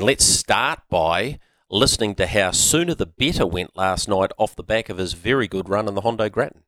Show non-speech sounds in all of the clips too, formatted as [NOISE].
Let's start by listening to how Sooner the Better went last night off the back of his very good run in the Hondo Grattan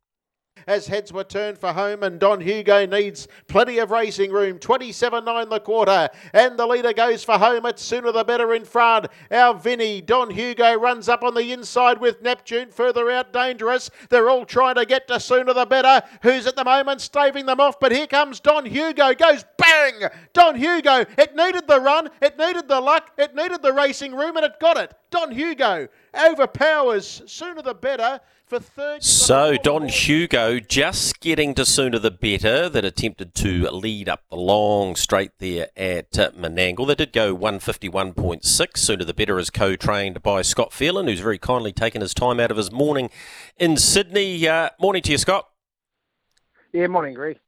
as heads were turned for home, and Don Hugo needs plenty of racing room. 27.9 the quarter, and the leader goes for home. It's sooner the better in front. Our Vinny, Don Hugo runs up on the inside with Neptune, further out dangerous. They're all trying to get to sooner the better. Who's at the moment staving them off? But here comes Don Hugo, goes bang! Don Hugo, it needed the run, it needed the luck, it needed the racing room, and it got it. Don Hugo overpowers sooner the better for third. So Don Hugo just getting to sooner the better that attempted to lead up the long straight there at uh, Menangle. They did go 151.6. Sooner the better is co-trained by Scott Phelan, who's very kindly taken his time out of his morning in Sydney. Uh, morning to you, Scott. Yeah, morning, Greg.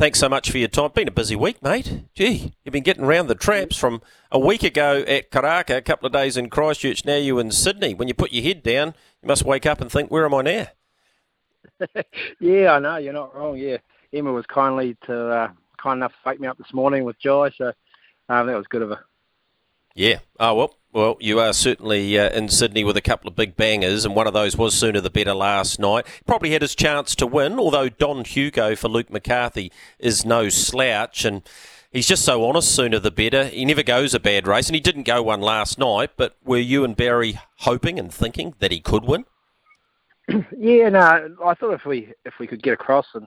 Thanks so much for your time. Been a busy week, mate. Gee, you've been getting around the traps from a week ago at Karaka, a couple of days in Christchurch, now you in Sydney. When you put your head down, you must wake up and think, where am I now? [LAUGHS] yeah, I know, you're not wrong. Yeah, Emma was kindly to uh, kind enough to wake me up this morning with Jai, so um, that was good of her. Yeah. Oh, well, well, you are certainly uh, in Sydney with a couple of big bangers, and one of those was sooner the better last night. Probably had his chance to win, although Don Hugo for Luke McCarthy is no slouch, and he's just so honest. Sooner the better. He never goes a bad race, and he didn't go one last night. But were you and Barry hoping and thinking that he could win? [CLEARS THROAT] yeah, no. I thought if we if we could get across and.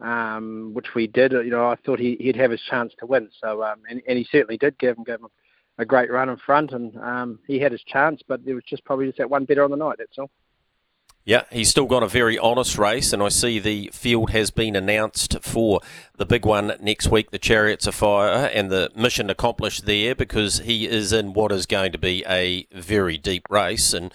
Um, which we did, you know, I thought he, would have his chance to win. So, um, and, and he certainly did give him, give him a great run in front, and um, he had his chance, but there was just probably just that one better on the night. That's all. Yeah, he's still got a very honest race, and I see the field has been announced for the big one next week, the Chariots of Fire, and the mission accomplished there because he is in what is going to be a very deep race. And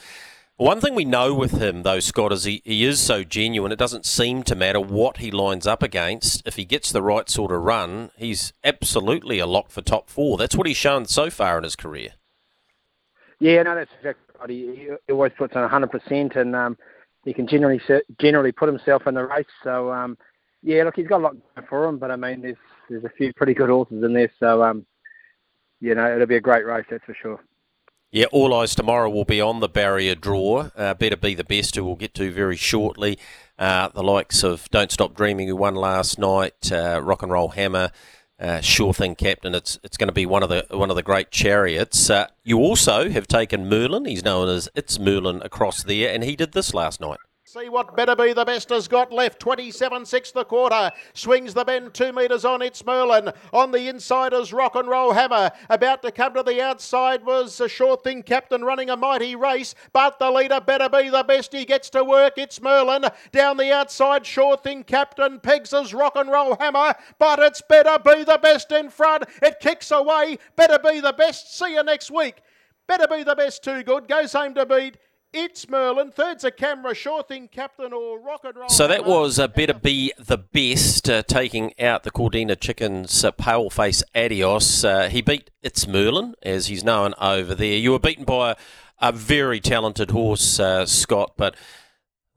one thing we know with him, though, Scott, is he, he is so genuine. It doesn't seem to matter what he lines up against. If he gets the right sort of run, he's absolutely a lock for top four. That's what he's shown so far in his career. Yeah, no, that's exactly right. He, he always puts on 100%, and um, he can generally generally put himself in the race. So, um, yeah, look, he's got a lot for him, but I mean, there's there's a few pretty good horses in there. So, um, you know, it'll be a great race, that's for sure. Yeah, all eyes tomorrow will be on the barrier draw. Uh, better be the best, who we'll get to very shortly. Uh, the likes of Don't Stop Dreaming, who won last night, uh, Rock and Roll Hammer, uh, Sure Thing Captain. It's it's going to be one of the one of the great chariots. Uh, you also have taken Merlin. He's known as It's Merlin across there, and he did this last night. See what better be the best has got left. 27 6 the quarter. Swings the bend two metres on. It's Merlin. On the inside is Rock and Roll Hammer. About to come to the outside was a sure thing captain running a mighty race. But the leader better be the best. He gets to work. It's Merlin. Down the outside, sure thing captain pegs his Rock and Roll Hammer. But it's better be the best in front. It kicks away. Better be the best. See you next week. Better be the best too good. Goes home to beat. It's Merlin. Third's a camera. Sure thing, captain or rock and roll. So that was a better be the best, uh, taking out the Cordina Chickens uh, paleface Adios. Uh, he beat It's Merlin, as he's known over there. You were beaten by a, a very talented horse, uh, Scott, but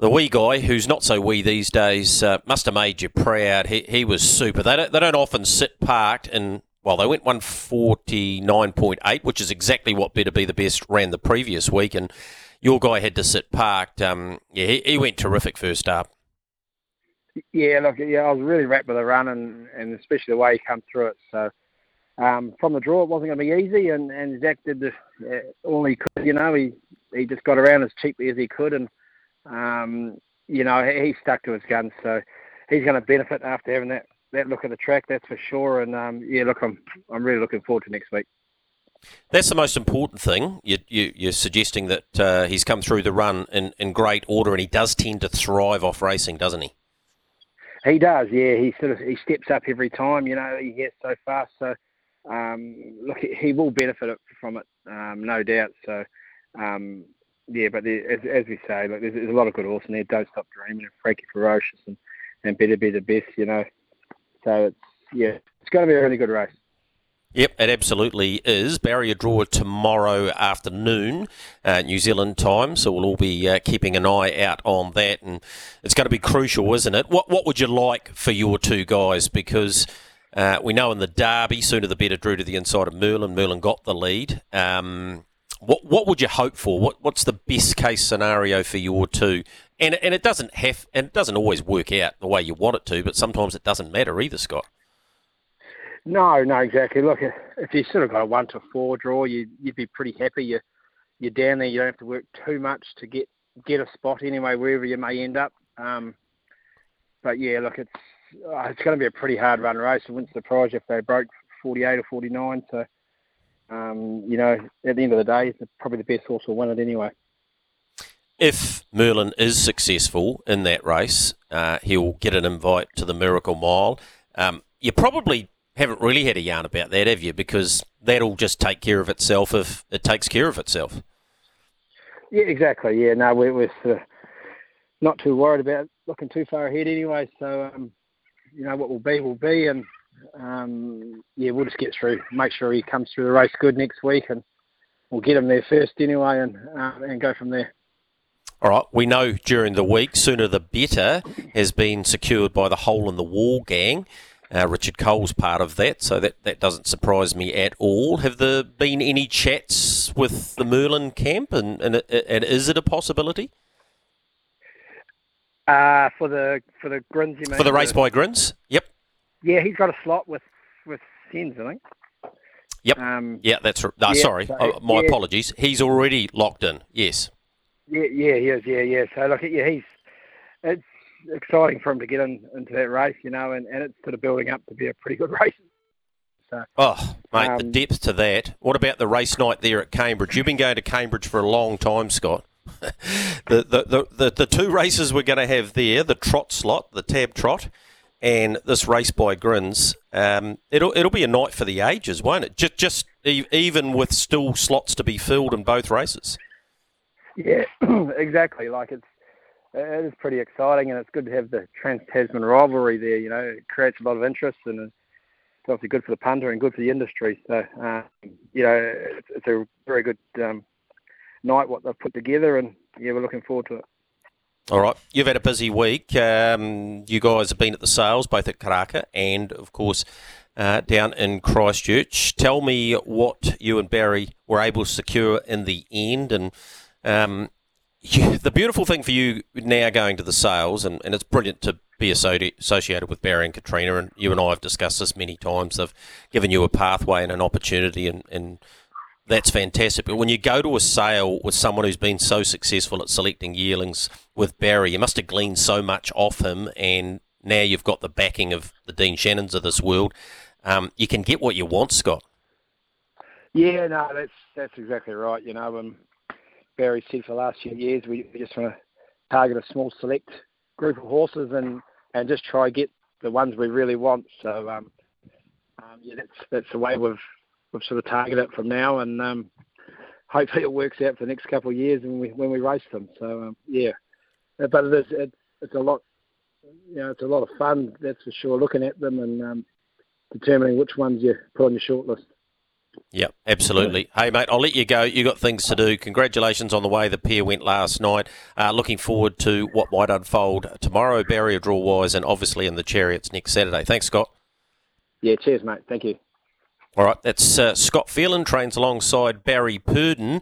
the wee guy, who's not so wee these days, uh, must have made you proud. He, he was super. They don't, they don't often sit parked and well, they went 149.8, which is exactly what Better Be the Best ran the previous week. And your guy had to sit parked. Um, yeah, he, he went terrific first up. Yeah, look, yeah, I was really rapt with the run and, and especially the way he come through it. So um, from the draw, it wasn't going to be easy, and, and Zach did the, uh, all he could. You know, he he just got around as cheaply as he could, and um, you know he, he stuck to his guns. So he's going to benefit after having that, that look at the track, that's for sure. And um, yeah, look, I'm I'm really looking forward to next week. That's the most important thing. You, you, you're suggesting that uh, he's come through the run in, in great order, and he does tend to thrive off racing, doesn't he? He does, yeah. He sort of he steps up every time. You know, he gets so fast. So um, look, he will benefit from it, um, no doubt. So um, yeah, but as, as, we say, look, there's, there's, a lot of good horses in there. Don't stop dreaming, and Frankie Ferocious, and, and better be the best. You know, so it's yeah, it's going to be a really good race. Yep, it absolutely is. Barrier draw tomorrow afternoon, uh, New Zealand time, so we'll all be uh, keeping an eye out on that, and it's going to be crucial, isn't it? What What would you like for your two guys? Because Uh, we know in the Derby, sooner the better, drew to the inside of Merlin. Merlin got the lead. Um, what what would you hope for? What what's the best case scenario for your two? And and it doesn't have and it doesn't always work out the way you want it to, but sometimes it doesn't matter either, Scott. No, no, exactly. Look, if you sort of got a one to four draw, you you'd be pretty happy. You you're down there. You don't have to work too much to get get a spot anyway, wherever you may end up. Um, but yeah, look, it's uh, it's going to be a pretty hard run race. It wouldn't surprise you if they broke 48 or 49. So, um, you know, at the end of the day, probably the best horse will win it anyway. If Merlin is successful in that race, uh, he'll get an invite to the Miracle Mile. Um, you probably haven't really had a yarn about that, have you? Because that'll just take care of itself if it takes care of itself. Yeah, exactly. Yeah, no, we're, we're not too worried about looking too far ahead anyway. So, um, you know, what will be will be, and um, yeah, we'll just get through, make sure he comes through the race good next week, and we'll get him there first anyway, and uh, and go from there. All right, we know during the week, sooner the better, has been secured by the Hole in the Wall gang. Uh, Richard Cole's part of that, so that, that doesn't surprise me at all. Have there been any chats with the Merlin camp, and, and, and is it a possibility? Uh, for the for the grins, you mean? For the race by grins, yep. Yeah, he's got a slot with with Sens, I think. Yep. Um, yeah, that's right. No, yeah, sorry, so, oh, my yeah. apologies. He's already locked in. Yes. Yeah, yeah, he is. Yeah, yeah. So look, yeah, he's it's exciting for him to get in, into that race, you know, and, and it's sort of building up to be a pretty good [LAUGHS] race. So, oh, mate, um, the depth to that. What about the race night there at Cambridge? You've been going to Cambridge for a long time, Scott. [LAUGHS] the, the, the, the, the two races we're going to have there, the trot slot, the tab trot, and this race by Grins, um, it'll it'll be a night for the ages, won't it? Just just even with still slots to be filled in both races. Yeah, [CLEARS THROAT] exactly. Like it's it is pretty exciting, and it's good to have the Trans Tasman rivalry there. You know, it creates a lot of interest, and it's obviously good for the punter and good for the industry. So, uh, you know, it's, it's, a very good um, night what they've put together, and yeah, we're looking forward to it. All right, you've had a busy week. Um, you guys have been at the sales, both at Karaka and, of course, uh, down in Christchurch. Tell me what you and Barry were able to secure in the end, and um, you, the beautiful thing for you now going to the sales, and, and it's brilliant to be associated with Barry and Katrina, and you and I have discussed this many times. They've given you a pathway and an opportunity, and, and that's fantastic. But when you go to a sale with someone who's been so successful at selecting yearlings with Barry, you must have gleaned so much off him, and now you've got the backing of the Dean Shannons of this world. Um, you can get what you want, Scott. Yeah, no, that's that's exactly right. You know, um, Barry said for the last few years, we just want to target a small select group of horses and and just try to get the ones we really want. So um, um, yeah, that's that's the way we've we've sort of targeted it from now, and um, hopefully it works out for the next couple of years when we when we race them. So um, yeah, uh, but it is it, it's a lot, you know, it's a lot of fun. That's for sure. Looking at them and um, determining which ones you put on your shortlist. Yep, absolutely. Hey, mate, I'll let you go. You've got things to do. Congratulations on the way the pair went last night. Uh, looking forward to what might unfold tomorrow, barrier draw wise, and obviously in the chariots next Saturday. Thanks, Scott. Yeah, cheers, mate. Thank you. All right, that's uh, Scott Phelan, trains alongside Barry Purdon.